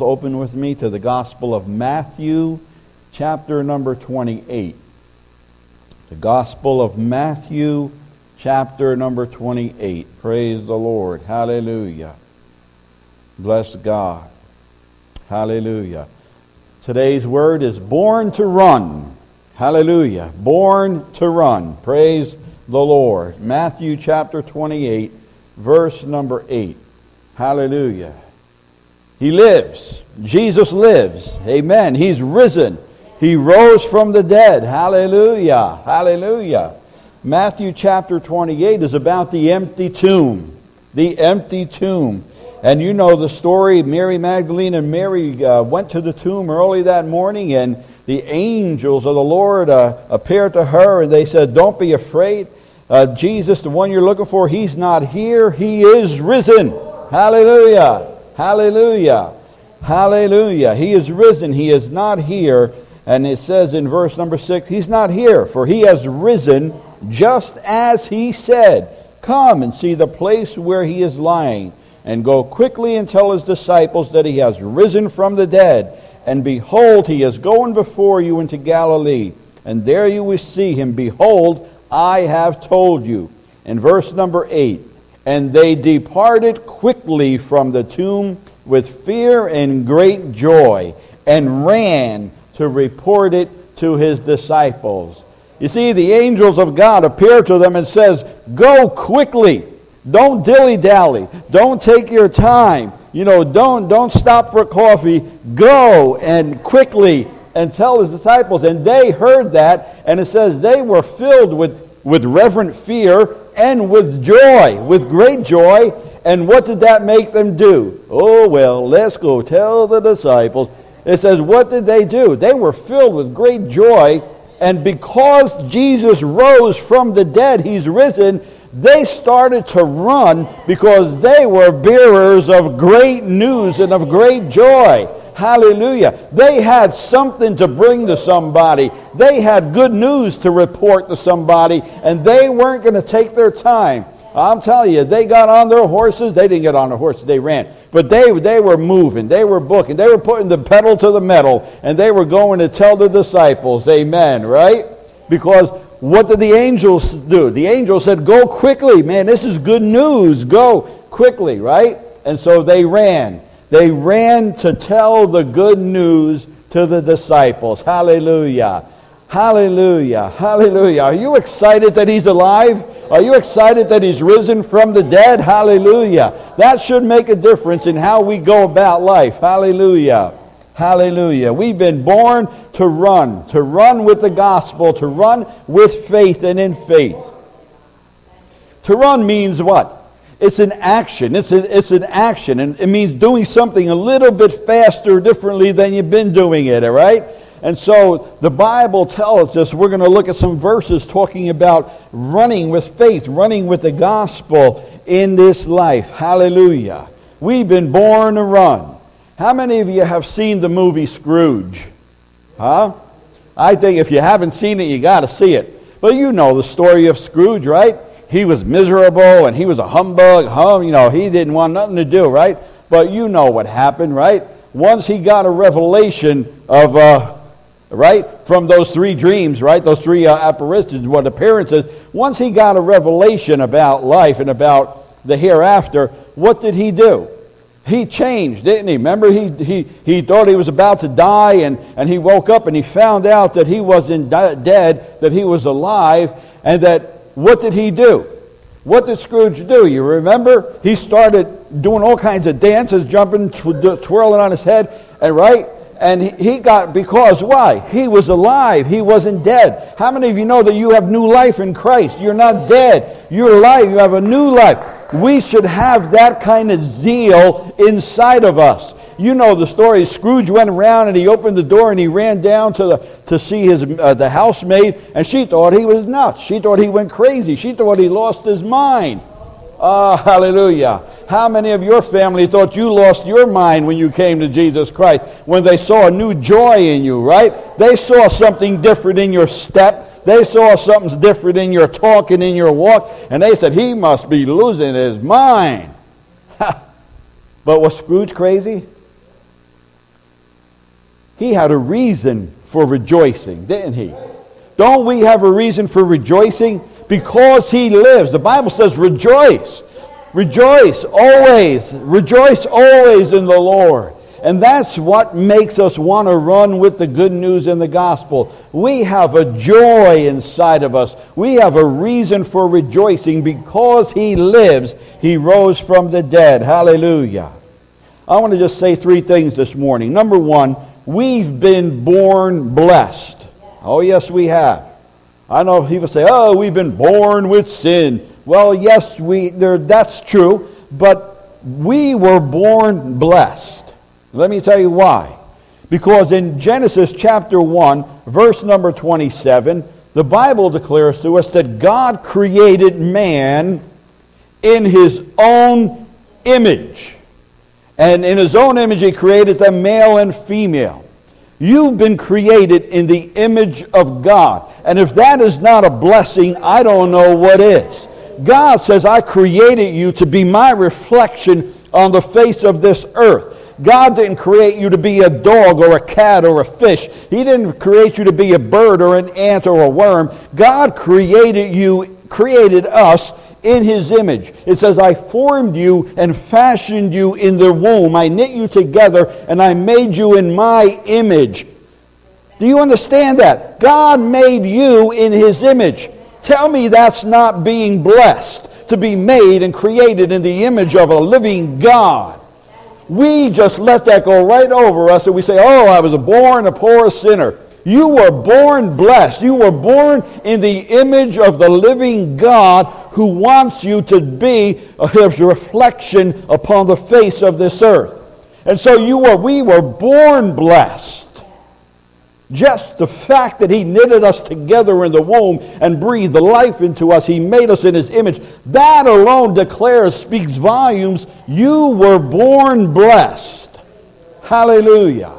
Open with me to the Gospel of Matthew, chapter number 28. The Gospel of Matthew, chapter number 28. Praise the Lord. Hallelujah. Bless God. Hallelujah. Today's word is born to run. Hallelujah. Born to run. Praise the Lord. Matthew chapter 28, verse number 8. Hallelujah. He lives. Jesus lives. Amen. He's risen. He rose from the dead. Hallelujah. Hallelujah. Matthew chapter 28 is about the empty tomb. The empty tomb. And you know the story. Mary Magdalene and Mary uh, went to the tomb early that morning, and the angels of the Lord uh, appeared to her, and they said, Don't be afraid. Uh, Jesus, the one you're looking for, he's not here. He is risen. Hallelujah. Hallelujah. Hallelujah. He is risen. He is not here. And it says in verse number six, He's not here, for He has risen just as He said. Come and see the place where He is lying, and go quickly and tell His disciples that He has risen from the dead. And behold, He is going before you into Galilee, and there you will see Him. Behold, I have told you. In verse number eight, and they departed quickly from the tomb with fear and great joy and ran to report it to his disciples. You see, the angels of God appear to them and says, Go quickly. Don't dilly-dally. Don't take your time. You know, don't, don't stop for coffee. Go and quickly and tell his disciples. And they heard that, and it says they were filled with, with reverent fear and with joy, with great joy. And what did that make them do? Oh, well, let's go tell the disciples. It says, what did they do? They were filled with great joy. And because Jesus rose from the dead, he's risen, they started to run because they were bearers of great news and of great joy. Hallelujah. They had something to bring to somebody. They had good news to report to somebody, and they weren't going to take their time. I'm telling you, they got on their horses. They didn't get on their horses, they ran. But they, they were moving, they were booking, they were putting the pedal to the metal, and they were going to tell the disciples, Amen, right? Because what did the angels do? The angel said, Go quickly, man, this is good news. Go quickly, right? And so they ran. They ran to tell the good news to the disciples. Hallelujah. Hallelujah. Hallelujah. Are you excited that he's alive? Are you excited that he's risen from the dead? Hallelujah. That should make a difference in how we go about life. Hallelujah. Hallelujah. We've been born to run, to run with the gospel, to run with faith and in faith. To run means what? It's an action. It's, a, it's an action. And it means doing something a little bit faster, differently than you've been doing it, all right? And so the Bible tells us we're going to look at some verses talking about running with faith, running with the gospel in this life. Hallelujah. We've been born to run. How many of you have seen the movie Scrooge? Huh? I think if you haven't seen it, you got to see it. But you know the story of Scrooge, right? He was miserable and he was a humbug, hum, you know, he didn't want nothing to do, right? But you know what happened, right? Once he got a revelation of, uh, right, from those three dreams, right, those three uh, apparitions, what appearances, once he got a revelation about life and about the hereafter, what did he do? He changed, didn't he? Remember, he, he, he thought he was about to die, and, and he woke up and he found out that he wasn't dead, that he was alive, and that what did he do? What did Scrooge do? You remember? He started doing all kinds of dances, jumping, tw- twirling on his head, and right? And he got, because why? He was alive. He wasn't dead. How many of you know that you have new life in Christ? You're not dead. You're alive. You have a new life. We should have that kind of zeal inside of us. You know the story. Scrooge went around and he opened the door and he ran down to, the, to see his, uh, the housemaid, and she thought he was nuts. She thought he went crazy. She thought he lost his mind. Ah, oh, hallelujah. How many of your family thought you lost your mind when you came to Jesus Christ? When they saw a new joy in you, right? They saw something different in your step. They saw something different in your talk and in your walk. And they said, he must be losing his mind. but was Scrooge crazy? He had a reason for rejoicing, didn't he? Don't we have a reason for rejoicing? Because he lives. The Bible says, rejoice. Rejoice always. Rejoice always in the Lord. And that's what makes us want to run with the good news in the gospel. We have a joy inside of us. We have a reason for rejoicing because he lives. He rose from the dead. Hallelujah. I want to just say three things this morning. Number one, we've been born blessed. Oh, yes, we have. I know people say, oh, we've been born with sin. Well, yes, we, that's true, but we were born blessed. Let me tell you why. Because in Genesis chapter 1, verse number 27, the Bible declares to us that God created man in his own image. And in his own image, he created them male and female. You've been created in the image of God. And if that is not a blessing, I don't know what is. God says, I created you to be my reflection on the face of this earth. God didn't create you to be a dog or a cat or a fish. He didn't create you to be a bird or an ant or a worm. God created you, created us in his image. It says, I formed you and fashioned you in the womb. I knit you together and I made you in my image. Do you understand that? God made you in his image. Tell me that's not being blessed to be made and created in the image of a living God. We just let that go right over us and we say, oh, I was born a poor sinner. You were born blessed. You were born in the image of the living God who wants you to be his reflection upon the face of this earth. And so you were, we were born blessed. Just the fact that he knitted us together in the womb and breathed the life into us, he made us in his image, that alone declares, speaks volumes. You were born blessed. Hallelujah.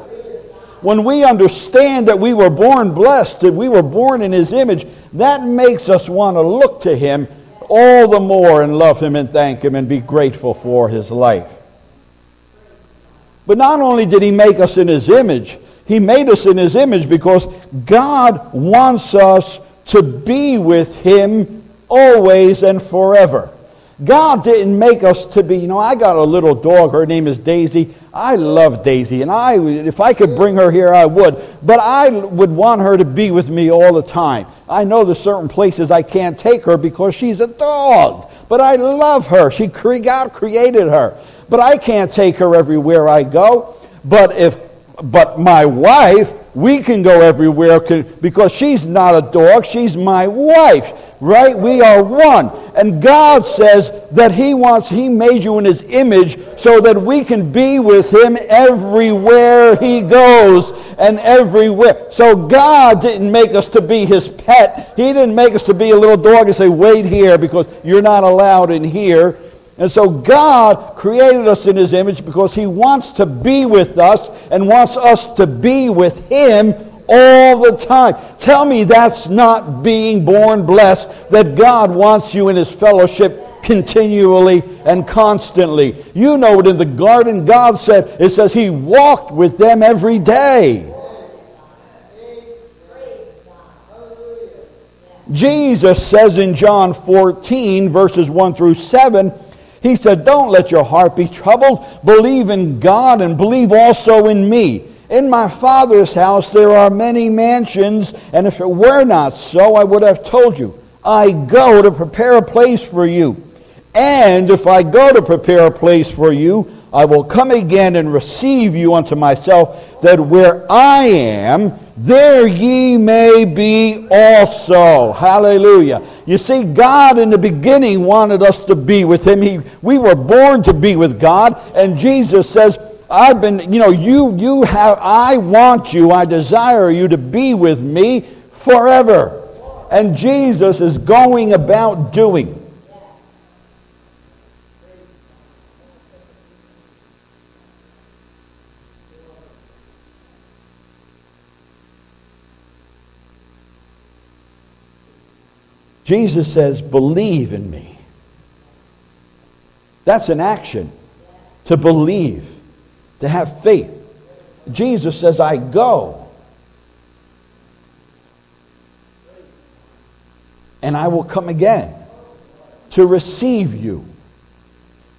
When we understand that we were born blessed, that we were born in his image, that makes us want to look to him all the more and love him and thank him and be grateful for his life. But not only did he make us in his image, he made us in His image because God wants us to be with Him always and forever. God didn't make us to be, you know, I got a little dog, her name is Daisy. I love Daisy, and I, if I could bring her here, I would. But I would want her to be with me all the time. I know there's certain places I can't take her because she's a dog. But I love her. She, God created her. But I can't take her everywhere I go. But if but my wife, we can go everywhere because she's not a dog, she's my wife, right? We are one. And God says that He wants, He made you in His image so that we can be with Him everywhere He goes and everywhere. So God didn't make us to be His pet. He didn't make us to be a little dog and say, wait here because you're not allowed in here. And so God created us in his image because he wants to be with us and wants us to be with him all the time. Tell me that's not being born blessed, that God wants you in his fellowship continually and constantly. You know it in the garden, God said, it says he walked with them every day. Jesus says in John 14, verses 1 through 7, he said, Don't let your heart be troubled. Believe in God and believe also in me. In my Father's house there are many mansions, and if it were not so, I would have told you. I go to prepare a place for you. And if I go to prepare a place for you, I will come again and receive you unto myself, that where I am, there ye may be also. Hallelujah. You see, God in the beginning wanted us to be with him. He, we were born to be with God, and Jesus says, I've been, you know, you, you have, I want you, I desire you to be with me forever. And Jesus is going about doing Jesus says, believe in me. That's an action. To believe, to have faith. Jesus says, I go. And I will come again to receive you.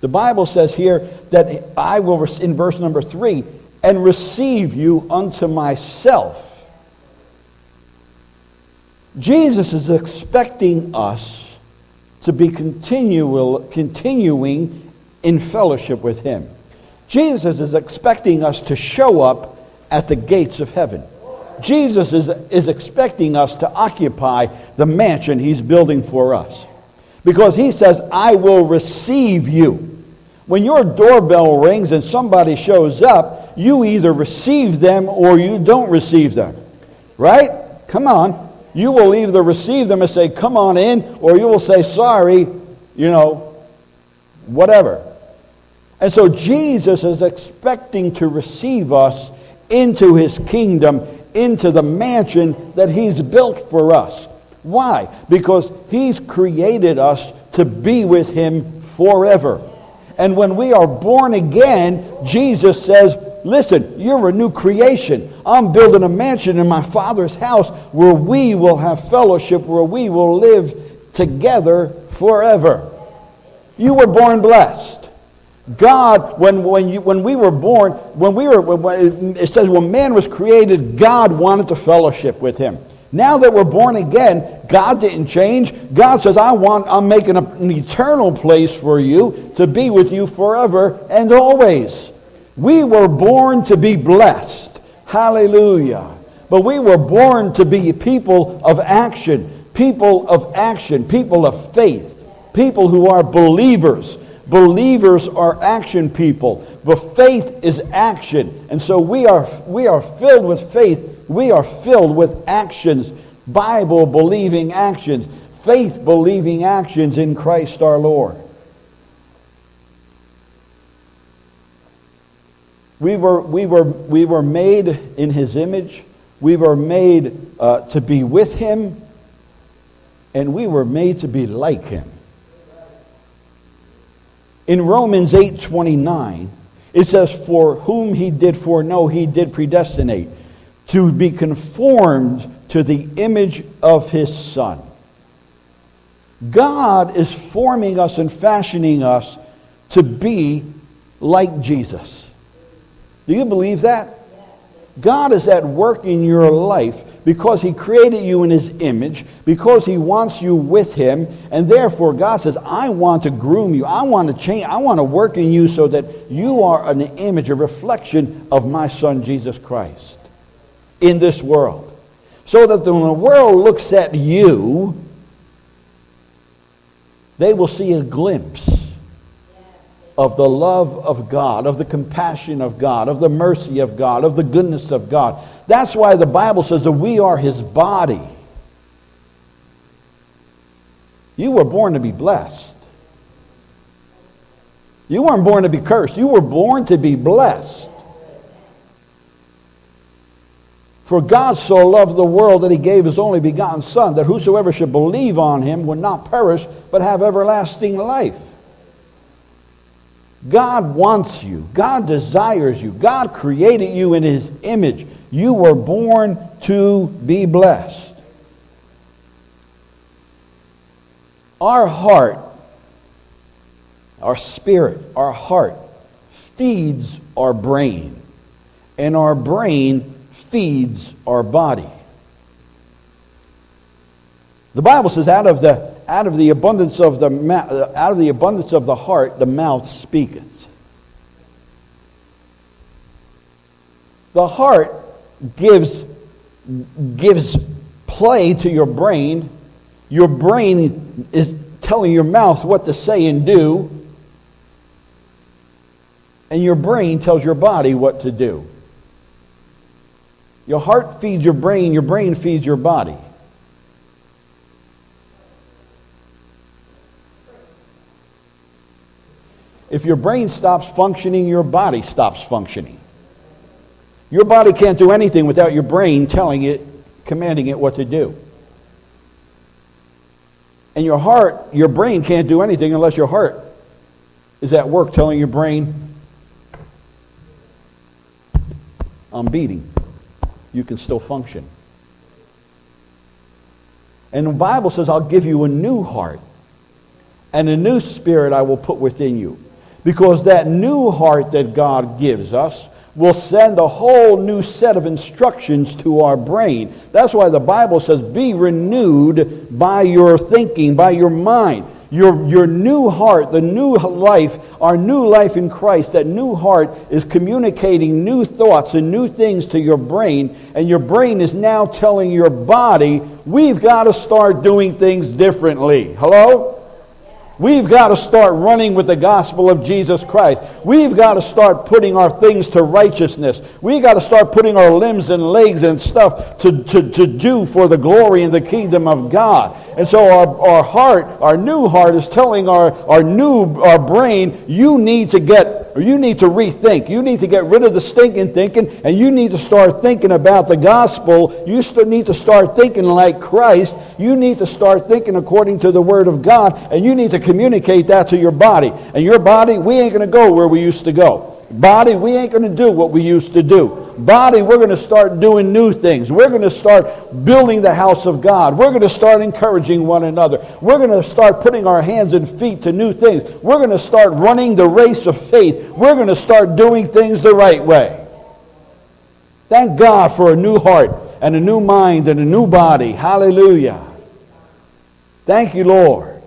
The Bible says here that I will, in verse number three, and receive you unto myself. Jesus is expecting us to be continual, continuing in fellowship with him. Jesus is expecting us to show up at the gates of heaven. Jesus is, is expecting us to occupy the mansion he's building for us. Because he says, I will receive you. When your doorbell rings and somebody shows up, you either receive them or you don't receive them. Right? Come on you will either receive them and say, Come on in, or you will say, Sorry, you know, whatever. And so Jesus is expecting to receive us into his kingdom, into the mansion that he's built for us. Why? Because he's created us to be with him forever. And when we are born again, Jesus says, Listen, you're a new creation. I'm building a mansion in my Father's house where we will have fellowship, where we will live together forever. You were born blessed. God, when, when, you, when we were born, when we were, when, it says when man was created, God wanted to fellowship with him. Now that we're born again, God didn't change. God says, I want, I'm making an eternal place for you to be with you forever and always. We were born to be blessed. Hallelujah. But we were born to be people of action, people of action, people of faith, people who are believers. Believers are action people. But faith is action. And so we are, we are filled with faith. We are filled with actions, Bible believing actions, faith believing actions in Christ our Lord. We were, we were, we were made in his image. We were made uh, to be with him. And we were made to be like him. In Romans 8:29, it says, For whom he did foreknow, he did predestinate to be conformed to the image of his Son. God is forming us and fashioning us to be like Jesus. Do you believe that? God is at work in your life because He created you in His image, because He wants you with Him, and therefore God says, I want to groom you. I want to change. I want to work in you so that you are an image, a reflection of my Son Jesus Christ in this world. So that when the world looks at you, they will see a glimpse of the love of God, of the compassion of God, of the mercy of God, of the goodness of God. That's why the Bible says that we are his body. You were born to be blessed. You weren't born to be cursed. You were born to be blessed. For God so loved the world that he gave his only begotten Son, that whosoever should believe on him would not perish, but have everlasting life. God wants you. God desires you. God created you in his image. You were born to be blessed. Our heart, our spirit, our heart feeds our brain, and our brain feeds our body. The Bible says out of the out of the abundance of the uh, out of the abundance of the heart the mouth speaketh. The heart gives gives play to your brain. Your brain is telling your mouth what to say and do and your brain tells your body what to do. Your heart feeds your brain your brain feeds your body If your brain stops functioning, your body stops functioning. Your body can't do anything without your brain telling it, commanding it what to do. And your heart, your brain can't do anything unless your heart is at work telling your brain, I'm beating, you can still function. And the Bible says, I'll give you a new heart, and a new spirit I will put within you. Because that new heart that God gives us will send a whole new set of instructions to our brain. That's why the Bible says, be renewed by your thinking, by your mind. Your, your new heart, the new life, our new life in Christ, that new heart is communicating new thoughts and new things to your brain, and your brain is now telling your body, we've got to start doing things differently. Hello? We've got to start running with the gospel of Jesus Christ. We've got to start putting our things to righteousness. We've got to start putting our limbs and legs and stuff to, to, to do for the glory and the kingdom of God. And so our, our heart, our new heart is telling our, our new our brain, you need to get or you need to rethink. You need to get rid of the stinking thinking and you need to start thinking about the gospel. You need to start thinking like Christ. You need to start thinking according to the word of God and you need to communicate that to your body. And your body, we ain't going to go where we used to go. Body, we ain't going to do what we used to do. Body, we're going to start doing new things. We're going to start building the house of God. We're going to start encouraging one another. We're going to start putting our hands and feet to new things. We're going to start running the race of faith. We're going to start doing things the right way. Thank God for a new heart and a new mind and a new body. Hallelujah. Thank you, Lord.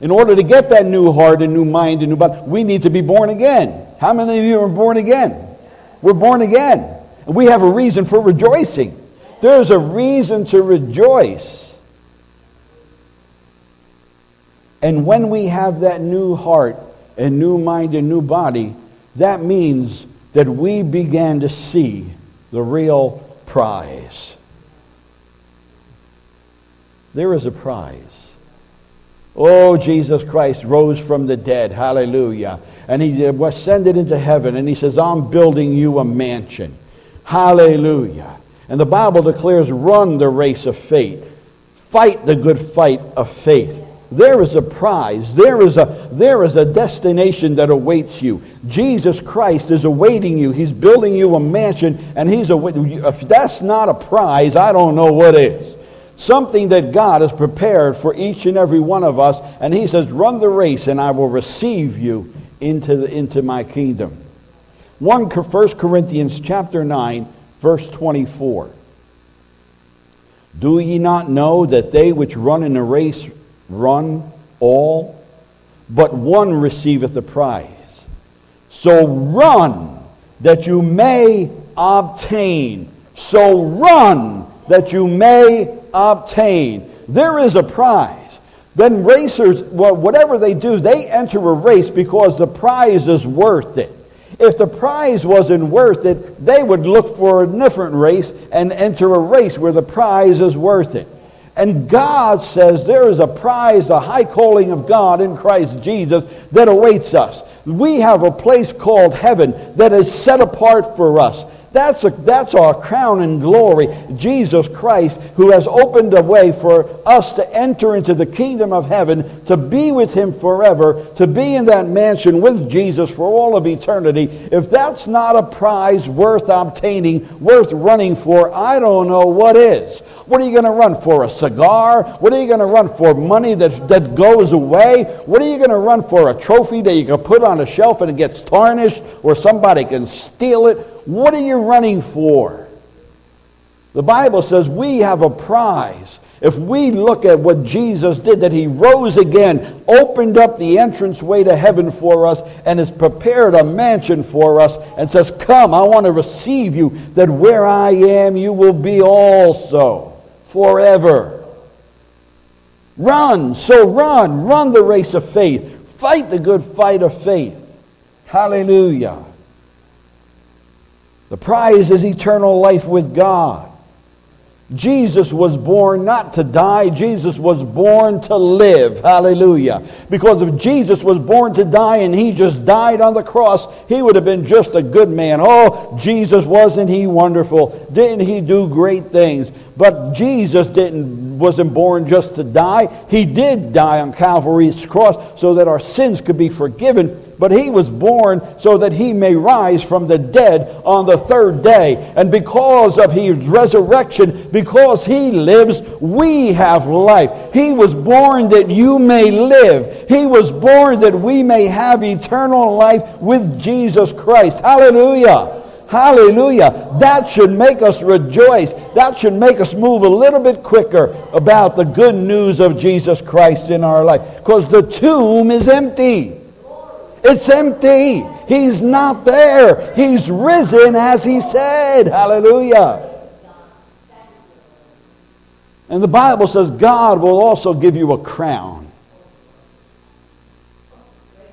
In order to get that new heart and new mind and new body, we need to be born again. How many of you are born again? We're born again. And we have a reason for rejoicing. There's a reason to rejoice. And when we have that new heart and new mind and new body, that means that we began to see the real prize. There is a prize. Oh, Jesus Christ rose from the dead. Hallelujah. And he ascended into heaven and he says, I'm building you a mansion. Hallelujah. And the Bible declares, run the race of faith. Fight the good fight of faith. There is a prize. There is a, there is a destination that awaits you. Jesus Christ is awaiting you. He's building you a mansion, and he's a, if that's not a prize, I don't know what is something that God has prepared for each and every one of us. And he says, run the race and I will receive you into, the, into my kingdom. 1 Corinthians chapter 9, verse 24. Do ye not know that they which run in a race run all, but one receiveth the prize? So run that you may obtain. So run that you may obtain. There is a prize. Then racers, well, whatever they do, they enter a race because the prize is worth it. If the prize wasn't worth it, they would look for a different race and enter a race where the prize is worth it. And God says there is a prize, the high calling of God in Christ Jesus that awaits us. We have a place called heaven that is set apart for us. That's, a, that's our crown and glory. Jesus Christ, who has opened a way for us to enter into the kingdom of heaven, to be with him forever, to be in that mansion with Jesus for all of eternity. If that's not a prize worth obtaining, worth running for, I don't know what is. What are you going to run for? A cigar? What are you going to run for? Money that, that goes away? What are you going to run for? A trophy that you can put on a shelf and it gets tarnished or somebody can steal it? What are you running for? The Bible says we have a prize. If we look at what Jesus did, that he rose again, opened up the entrance way to heaven for us, and has prepared a mansion for us, and says, Come, I want to receive you, that where I am, you will be also forever. Run, so run, run the race of faith, fight the good fight of faith. Hallelujah. The prize is eternal life with God. Jesus was born not to die, Jesus was born to live. Hallelujah. Because if Jesus was born to die and he just died on the cross, he would have been just a good man. Oh, Jesus, wasn't he wonderful? Didn't he do great things? But Jesus didn't, wasn't born just to die. He did die on Calvary's cross so that our sins could be forgiven but he was born so that he may rise from the dead on the third day. And because of his resurrection, because he lives, we have life. He was born that you may live. He was born that we may have eternal life with Jesus Christ. Hallelujah. Hallelujah. That should make us rejoice. That should make us move a little bit quicker about the good news of Jesus Christ in our life. Because the tomb is empty. It's empty. He's not there. He's risen as he said. Hallelujah. And the Bible says God will also give you a crown.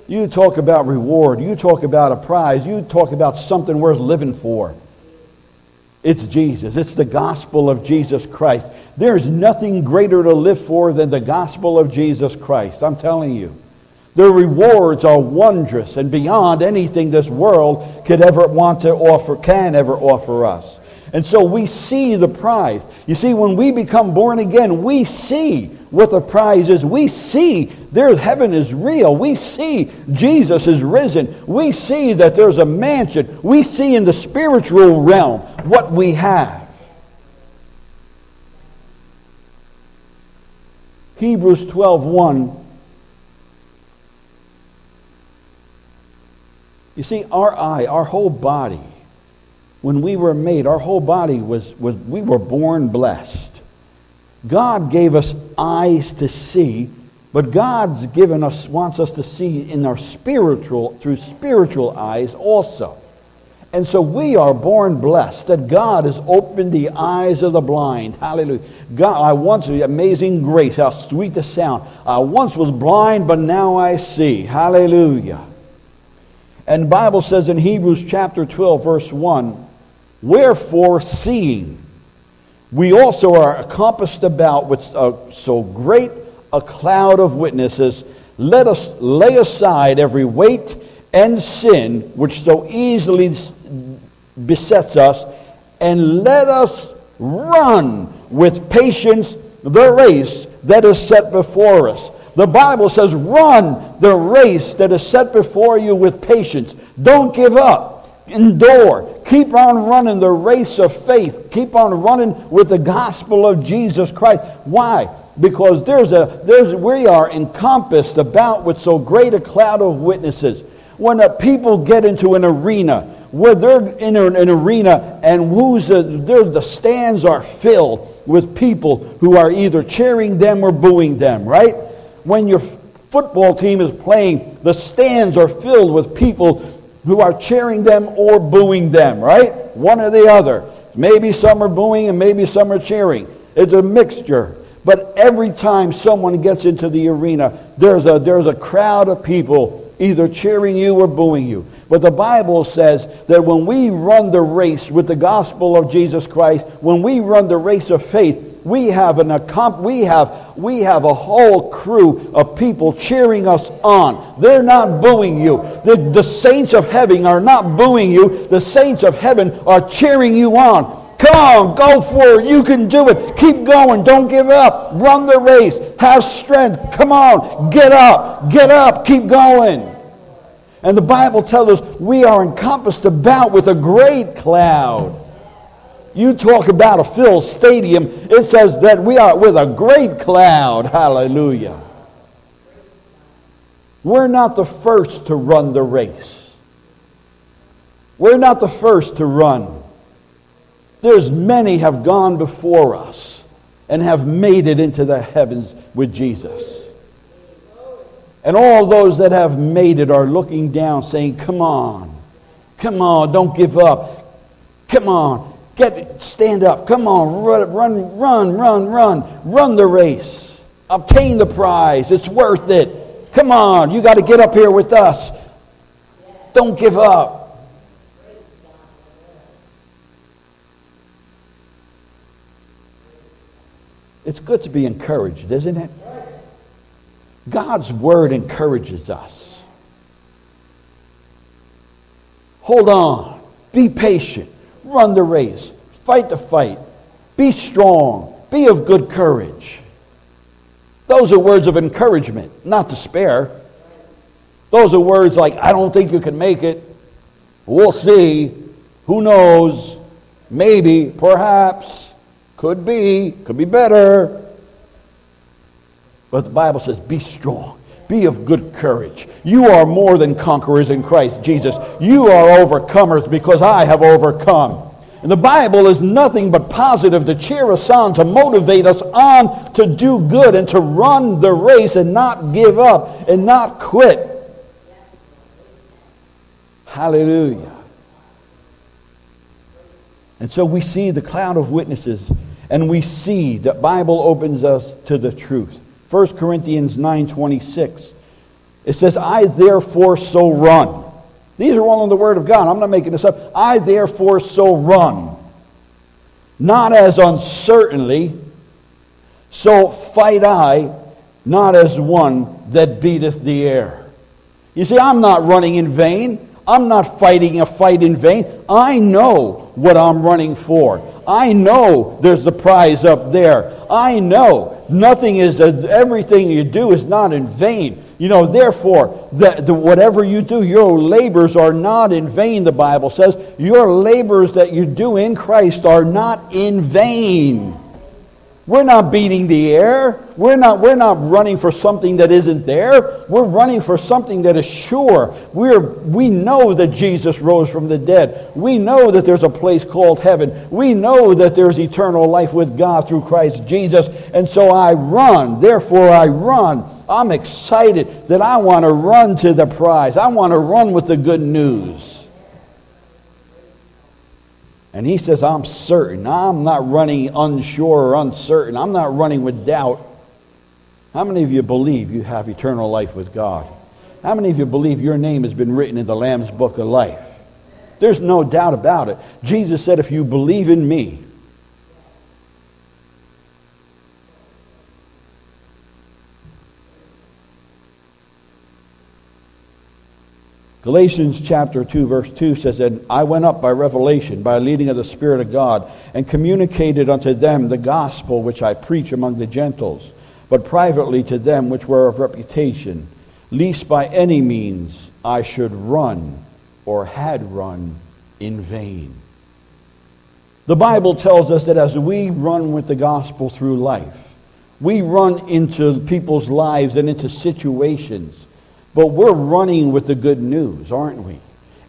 You talk about reward. You talk about a prize. You talk about something worth living for. It's Jesus. It's the gospel of Jesus Christ. There's nothing greater to live for than the gospel of Jesus Christ. I'm telling you. The rewards are wondrous and beyond anything this world could ever want to offer, can ever offer us. And so we see the prize. You see, when we become born again, we see what the prize is. We see there's heaven is real. We see Jesus is risen. We see that there's a mansion. We see in the spiritual realm what we have. Hebrews 12:1 You see our eye, our whole body when we were made, our whole body was, was we were born blessed. God gave us eyes to see, but God's given us, wants us to see in our spiritual, through spiritual eyes also. And so we are born blessed that God has opened the eyes of the blind. Hallelujah. God, I once, amazing grace, how sweet the sound. I once was blind, but now I see. Hallelujah. And Bible says in Hebrews chapter 12, verse 1, Wherefore, seeing we also are encompassed about with uh, so great a cloud of witnesses, let us lay aside every weight and sin which so easily besets us, and let us run with patience the race that is set before us. The Bible says, run the race that is set before you with patience. Don't give up. Endure. Keep on running the race of faith. Keep on running with the gospel of Jesus Christ. Why? Because there's a, there's, we are encompassed about with so great a cloud of witnesses. When the people get into an arena, where they're in an, an arena and who's the, the stands are filled with people who are either cheering them or booing them, right? When your football team is playing, the stands are filled with people who are cheering them or booing them, right? One or the other. Maybe some are booing and maybe some are cheering. It's a mixture. But every time someone gets into the arena, there's a, there's a crowd of people either cheering you or booing you. But the Bible says that when we run the race with the gospel of Jesus Christ, when we run the race of faith, we have an we have we have a whole crew of people cheering us on. They're not booing you. The, the saints of heaven are not booing you. The saints of heaven are cheering you on. Come on, go for it. You can do it. Keep going. Don't give up. Run the race. Have strength. Come on. Get up. Get up. Keep going. And the Bible tells us we are encompassed about with a great cloud. You talk about a filled stadium, it says that we are with a great cloud. Hallelujah. We're not the first to run the race. We're not the first to run. There's many have gone before us and have made it into the heavens with Jesus. And all those that have made it are looking down saying, Come on, come on, don't give up. Come on, Get, stand up. Come on, run, run, run, run, run. Run the race. Obtain the prize. It's worth it. Come on, you got to get up here with us. Don't give up. It's good to be encouraged, isn't it? God's word encourages us. Hold on. Be patient. Run the race. Fight the fight. Be strong. Be of good courage. Those are words of encouragement, not despair. Those are words like, I don't think you can make it. We'll see. Who knows? Maybe, perhaps, could be, could be better. But the Bible says, be strong. Be of good courage. You are more than conquerors in Christ Jesus. You are overcomers because I have overcome. And the Bible is nothing but positive to cheer us on, to motivate us on to do good and to run the race and not give up and not quit. Hallelujah. And so we see the cloud of witnesses and we see that Bible opens us to the truth. 1 Corinthians 9:26. It says, "I therefore so run." These are all in the word of God. I'm not making this up. I therefore so run, not as uncertainly, so fight I, not as one that beateth the air. You see, I'm not running in vain. I'm not fighting a fight in vain. I know what I'm running for. I know there's the prize up there. I know nothing is, uh, everything you do is not in vain. You know, therefore, the, the, whatever you do, your labors are not in vain, the Bible says. Your labors that you do in Christ are not in vain. We're not beating the air. We're not, we're not running for something that isn't there. We're running for something that is sure. We're, we know that Jesus rose from the dead. We know that there's a place called heaven. We know that there's eternal life with God through Christ Jesus. And so I run. Therefore, I run. I'm excited that I want to run to the prize. I want to run with the good news. And he says, I'm certain. I'm not running unsure or uncertain. I'm not running with doubt. How many of you believe you have eternal life with God? How many of you believe your name has been written in the Lamb's book of life? There's no doubt about it. Jesus said, if you believe in me, Galatians chapter 2, verse 2 says, And I went up by revelation, by leading of the Spirit of God, and communicated unto them the gospel which I preach among the Gentiles, but privately to them which were of reputation, lest by any means I should run or had run in vain. The Bible tells us that as we run with the gospel through life, we run into people's lives and into situations but we're running with the good news, aren't we?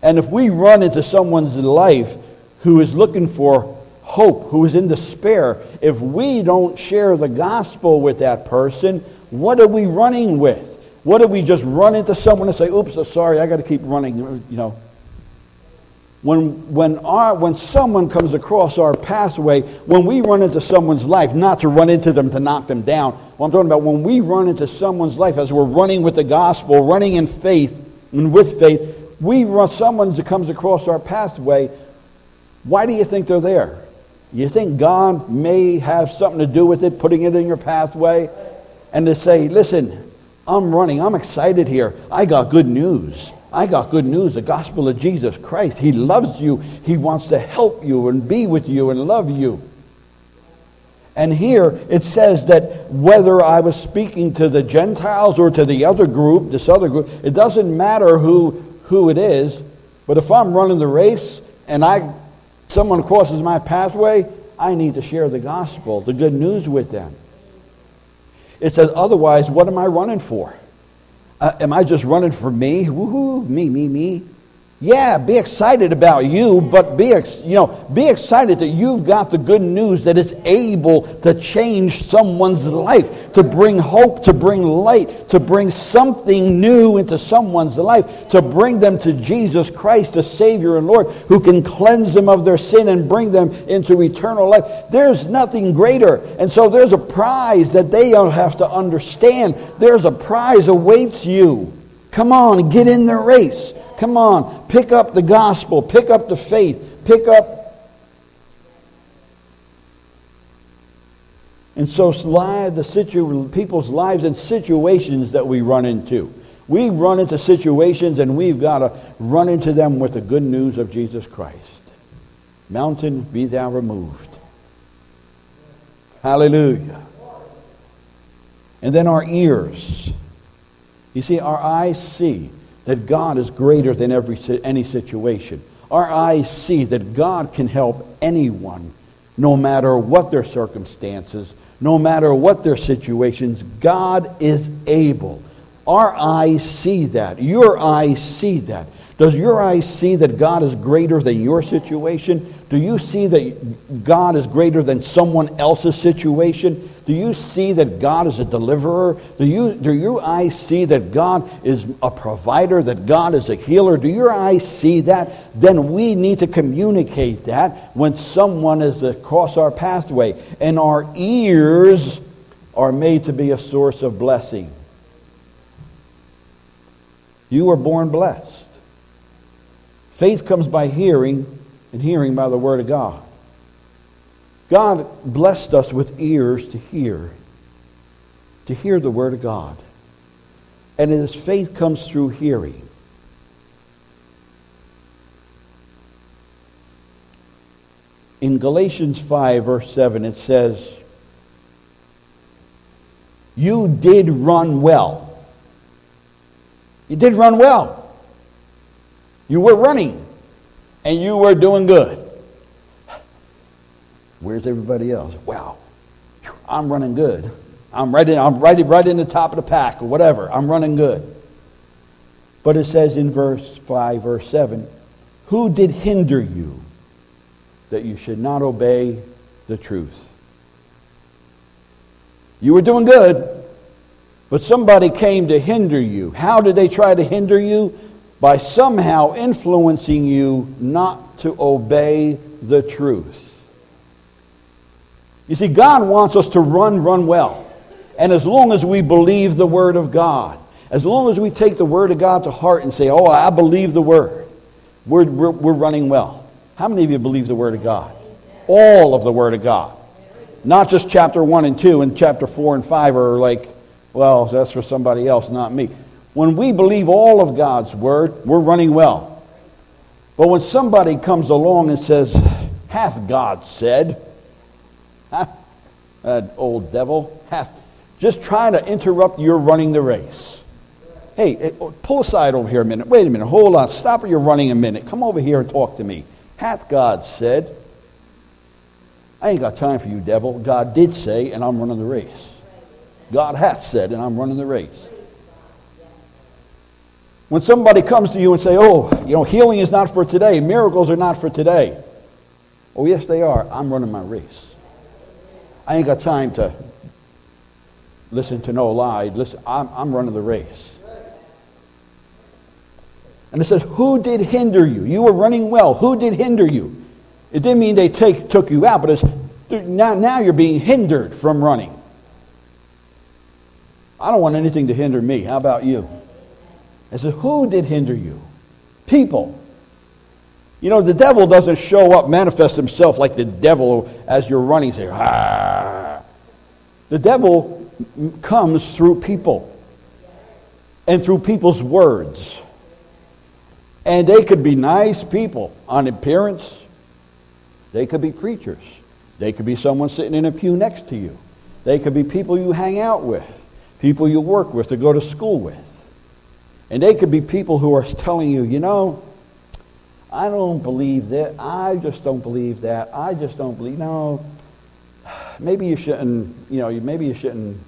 And if we run into someone's life who is looking for hope, who is in despair, if we don't share the gospel with that person, what are we running with? What do we just run into someone and say, oops, sorry, I got to keep running, you know? When, when, our, when someone comes across our pathway, when we run into someone's life, not to run into them to knock them down, what I'm talking about, when we run into someone's life as we're running with the gospel, running in faith and with faith, we run someone that comes across our pathway, why do you think they're there? You think God may have something to do with it, putting it in your pathway? And to say, listen, I'm running, I'm excited here, I got good news. I got good news the gospel of Jesus Christ. He loves you. He wants to help you and be with you and love you. And here it says that whether I was speaking to the Gentiles or to the other group, this other group, it doesn't matter who, who it is. But if I'm running the race and I, someone crosses my pathway, I need to share the gospel, the good news with them. It says, otherwise, what am I running for? Uh, am I just running for me? Woohoo, me, me, me. Yeah, be excited about you, but be, ex- you know, be excited that you've got the good news that is able to change someone's life, to bring hope, to bring light, to bring something new into someone's life, to bring them to Jesus Christ, the Savior and Lord, who can cleanse them of their sin and bring them into eternal life. There's nothing greater. And so there's a prize that they don't have to understand. There's a prize awaits you. Come on, get in the race. Come on, pick up the gospel, pick up the faith, pick up. And so, the situ- people's lives and situations that we run into. We run into situations and we've got to run into them with the good news of Jesus Christ. Mountain, be thou removed. Hallelujah. And then our ears. You see, our eyes see. That God is greater than every, any situation. Our eyes see that God can help anyone, no matter what their circumstances, no matter what their situations. God is able. Our eyes see that. Your eyes see that. Does your eyes see that God is greater than your situation? Do you see that God is greater than someone else's situation? Do you see that God is a deliverer? Do, you, do your eyes see that God is a provider, that God is a healer? Do your eyes see that? Then we need to communicate that when someone is across our pathway. And our ears are made to be a source of blessing. You were born blessed. Faith comes by hearing, and hearing by the Word of God. God blessed us with ears to hear, to hear the Word of God. And his faith comes through hearing. In Galatians 5, verse 7, it says, You did run well. You did run well. You were running and you were doing good. Where's everybody else? Wow, I'm running good. I'm right in, I'm right, right in the top of the pack or whatever. I'm running good. But it says in verse 5, verse 7, who did hinder you that you should not obey the truth? You were doing good, but somebody came to hinder you. How did they try to hinder you? By somehow influencing you not to obey the truth. You see, God wants us to run, run well. And as long as we believe the Word of God, as long as we take the Word of God to heart and say, oh, I believe the Word, we're, we're, we're running well. How many of you believe the Word of God? All of the Word of God. Not just chapter 1 and 2 and chapter 4 and 5 are like, well, that's for somebody else, not me. When we believe all of God's word, we're running well. But when somebody comes along and says, Hath God said? That old devil hath just trying to interrupt your running the race. Hey, eh, oh, pull aside over here a minute. Wait a minute. Hold on. Stop your running a minute. Come over here and talk to me. Hath God said? I ain't got time for you, devil. God did say, and I'm running the race. God hath said, and I'm running the race. When somebody comes to you and say, "Oh, you know, healing is not for today. Miracles are not for today." Oh, yes, they are. I'm running my race. I ain't got time to listen to no lie. Listen, I'm, I'm running the race. And it says, Who did hinder you? You were running well. Who did hinder you? It didn't mean they take, took you out, but it's, now, now you're being hindered from running. I don't want anything to hinder me. How about you? I said, Who did hinder you? People. You know, the devil doesn't show up, manifest himself like the devil as you're running, say, ah. The devil comes through people and through people's words. And they could be nice people on appearance. They could be preachers. They could be someone sitting in a pew next to you. They could be people you hang out with, people you work with, or go to school with. And they could be people who are telling you, you know, I don't believe that. I just don't believe that. I just don't believe. No, maybe you shouldn't, you know, maybe you shouldn't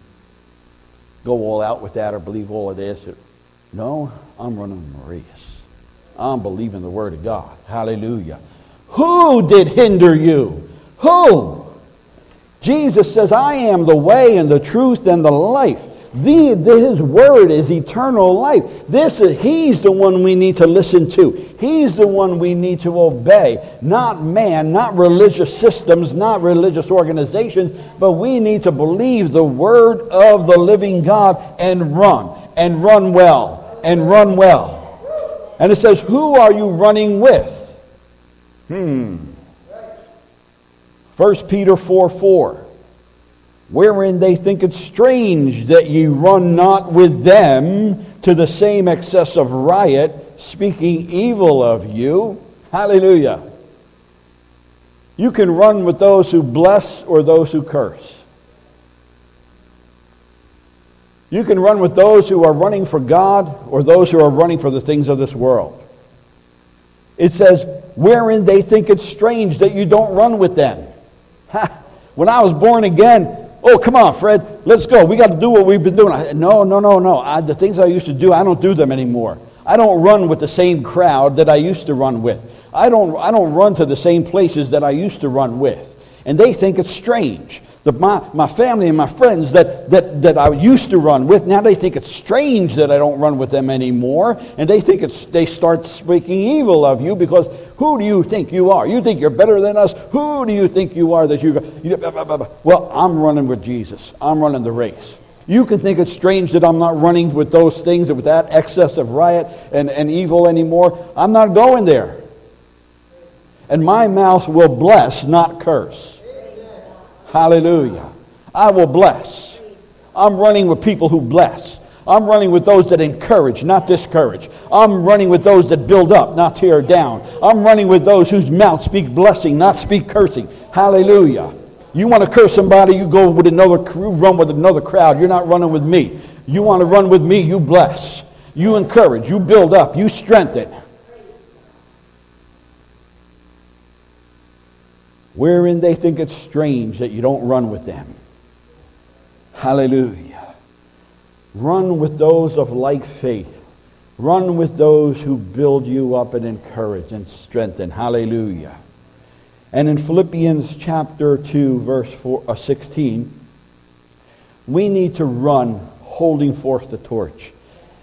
go all out with that or believe all of this. No, I'm running a race. I'm believing the Word of God. Hallelujah. Who did hinder you? Who? Jesus says, I am the way and the truth and the life. The, his word is eternal life. This is, he's the one we need to listen to. He's the one we need to obey. Not man, not religious systems, not religious organizations, but we need to believe the word of the living God and run, and run well, and run well. And it says, Who are you running with? Hmm. 1 Peter 4 4 wherein they think it strange that ye run not with them to the same excess of riot, speaking evil of you. Hallelujah. You can run with those who bless or those who curse. You can run with those who are running for God or those who are running for the things of this world. It says, wherein they think it strange that you don't run with them. when I was born again, oh, come on, Fred, let's go. We got to do what we've been doing. I, no, no, no, no. I, the things I used to do, I don't do them anymore. I don't run with the same crowd that I used to run with. I don't, I don't run to the same places that I used to run with. And they think it's strange. The, my, my family and my friends that, that, that I used to run with, now they think it's strange that I don't run with them anymore. And they think it's, they start speaking evil of you because who do you think you are? You think you're better than us? Who do you think you are that you, well, I'm running with Jesus. I'm running the race. You can think it's strange that I'm not running with those things, with that excess of riot and, and evil anymore. I'm not going there. And my mouth will bless, not curse. Hallelujah. I will bless. I'm running with people who bless. I'm running with those that encourage, not discourage. I'm running with those that build up, not tear down. I'm running with those whose mouths speak blessing, not speak cursing. Hallelujah. You want to curse somebody, you go with another you run with another crowd. You're not running with me. You want to run with me, you bless. You encourage, you build up, you strengthen. wherein they think it's strange that you don't run with them. Hallelujah. Run with those of like faith. Run with those who build you up and encourage and strengthen. Hallelujah. And in Philippians chapter 2, verse four, uh, 16, we need to run holding forth the torch.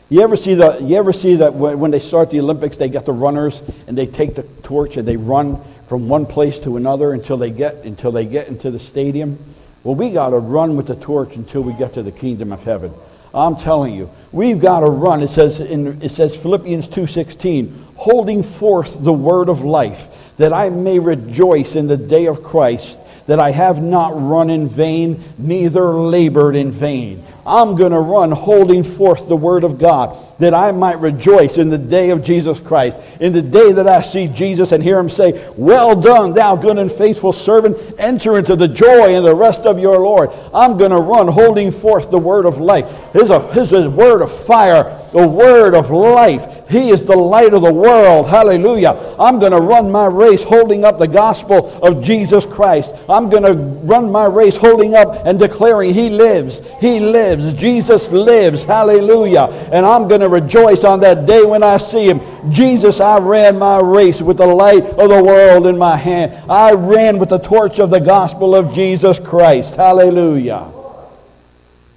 You ever see, the, you ever see that when they start the Olympics, they get the runners and they take the torch and they run from one place to another until they get until they get into the stadium. Well, we got to run with the torch until we get to the kingdom of heaven. I'm telling you, we've got to run. It says in it says Philippians 2:16, holding forth the word of life, that I may rejoice in the day of Christ, that I have not run in vain, neither labored in vain. I'm going to run holding forth the word of God that I might rejoice in the day of Jesus Christ, in the day that I see Jesus and hear him say, Well done, thou good and faithful servant, enter into the joy and the rest of your Lord. I'm going to run holding forth the word of life. His, uh, his, his word of fire, the word of life. He is the light of the world. Hallelujah. I'm going to run my race holding up the gospel of Jesus Christ. I'm going to run my race holding up and declaring He lives. He lives. Jesus lives. Hallelujah. And I'm going to rejoice on that day when I see Him. Jesus, I ran my race with the light of the world in my hand. I ran with the torch of the gospel of Jesus Christ. Hallelujah.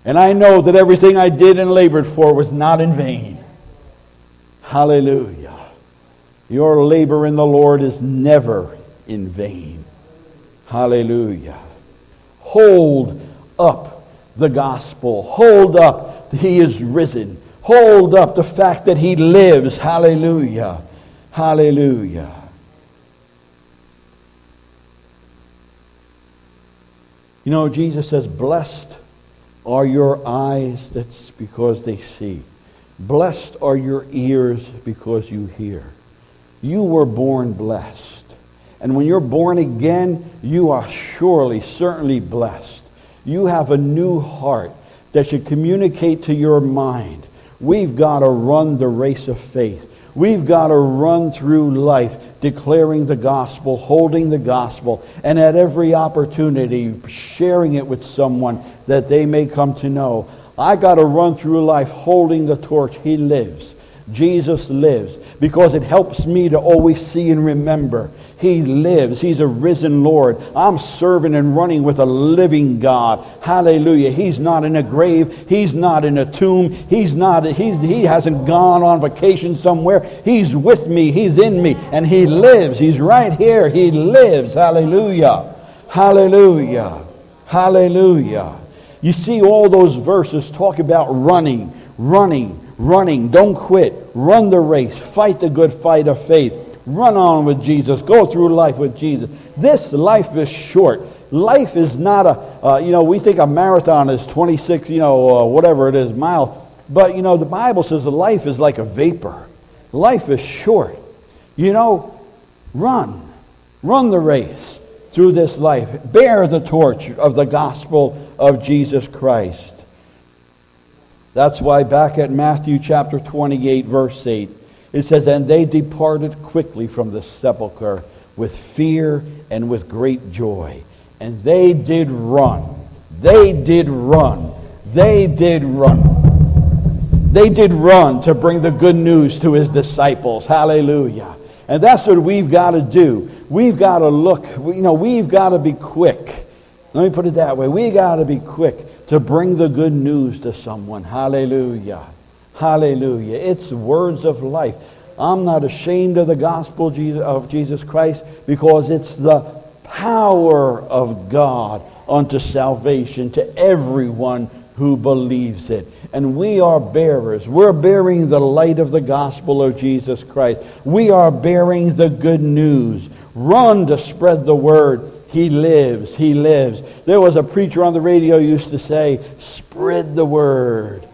And I know that everything I did and labored for was not in vain. Hallelujah. Your labor in the Lord is never in vain. Hallelujah. Hold up the gospel. Hold up he is risen. Hold up the fact that he lives. Hallelujah. Hallelujah. You know, Jesus says, Blessed are your eyes, that's because they see. Blessed are your ears because you hear. You were born blessed. And when you're born again, you are surely, certainly blessed. You have a new heart that should communicate to your mind. We've got to run the race of faith. We've got to run through life declaring the gospel, holding the gospel, and at every opportunity sharing it with someone that they may come to know. I got to run through life holding the torch. He lives. Jesus lives because it helps me to always see and remember. He lives. He's a risen Lord. I'm serving and running with a living God. Hallelujah. He's not in a grave. He's not in a tomb. He's not, he's, he hasn't gone on vacation somewhere. He's with me. He's in me. And he lives. He's right here. He lives. Hallelujah. Hallelujah. Hallelujah. You see all those verses talk about running, running, running. Don't quit. Run the race. Fight the good fight of faith. Run on with Jesus. Go through life with Jesus. This life is short. Life is not a, uh, you know, we think a marathon is 26, you know, uh, whatever it is, miles. But, you know, the Bible says the life is like a vapor. Life is short. You know, run. Run the race through this life. Bear the torch of the gospel of Jesus Christ. That's why back at Matthew chapter 28, verse 8, it says, And they departed quickly from the sepulchre with fear and with great joy. And they did run. They did run. They did run. They did run to bring the good news to his disciples. Hallelujah. And that's what we've got to do. We've got to look, you know, we've got to be quick. Let me put it that way. We got to be quick to bring the good news to someone. Hallelujah. Hallelujah. It's words of life. I'm not ashamed of the gospel of Jesus Christ because it's the power of God unto salvation to everyone who believes it. And we are bearers. We're bearing the light of the gospel of Jesus Christ. We are bearing the good news. Run to spread the word. He lives. He lives. There was a preacher on the radio used to say, spread the word.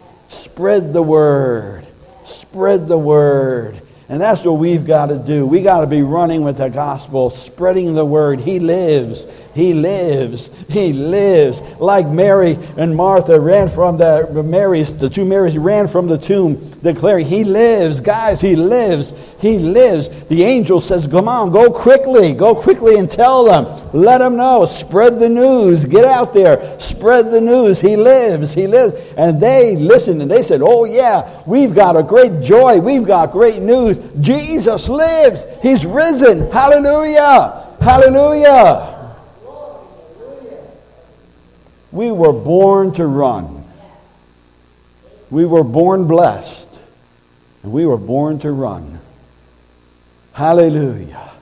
Spread the word. Spread the word. And that's what we've got to do. We got to be running with the gospel, spreading the word. He lives. He lives. He lives. Like Mary and Martha ran from the Marys, the two Marys ran from the tomb, declaring, He lives. Guys, He lives. He lives. The angel says, Come on, go quickly. Go quickly and tell them. Let them know. Spread the news. Get out there. Spread the news. He lives. He lives. And they listened and they said, Oh, yeah, we've got a great joy. We've got great news. Jesus lives. He's risen. Hallelujah. Hallelujah. We were born to run. We were born blessed. And we were born to run. Hallelujah.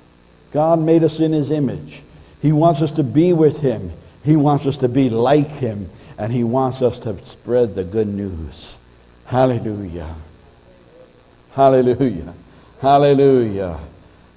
God made us in his image. He wants us to be with him. He wants us to be like him. And he wants us to spread the good news. Hallelujah. Hallelujah. Hallelujah.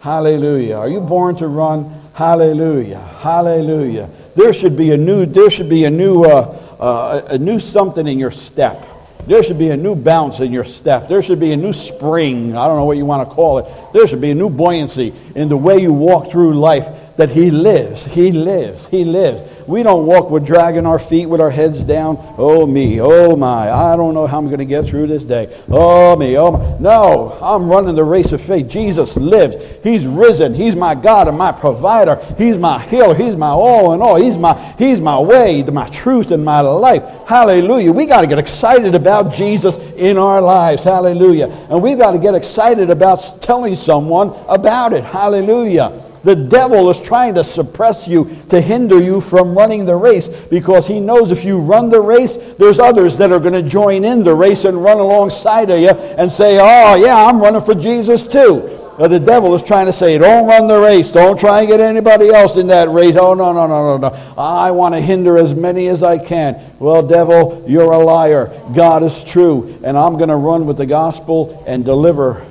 Hallelujah. Are you born to run? Hallelujah. Hallelujah. There should be a new, there should be a new, uh, uh, a new something in your step. There should be a new bounce in your step. There should be a new spring. I don't know what you want to call it. There should be a new buoyancy in the way you walk through life that He lives. He lives. He lives. We don't walk with dragging our feet with our heads down. Oh me, oh my, I don't know how I'm going to get through this day. Oh me, oh my. No, I'm running the race of faith. Jesus lives. He's risen. He's my God and my provider. He's my healer. He's my all in all. He's my, he's my way, my truth, and my life. Hallelujah. We got to get excited about Jesus in our lives. Hallelujah. And we've got to get excited about telling someone about it. Hallelujah. The devil is trying to suppress you, to hinder you from running the race because he knows if you run the race, there's others that are going to join in the race and run alongside of you and say, Oh, yeah, I'm running for Jesus too. the devil is trying to say, Don't run the race. Don't try and get anybody else in that race. Oh, no, no, no, no, no. I want to hinder as many as I can. Well, devil, you're a liar. God is true. And I'm going to run with the gospel and deliver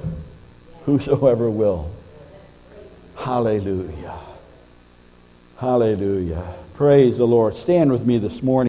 whosoever will. Hallelujah. Hallelujah. Praise the Lord. Stand with me this morning.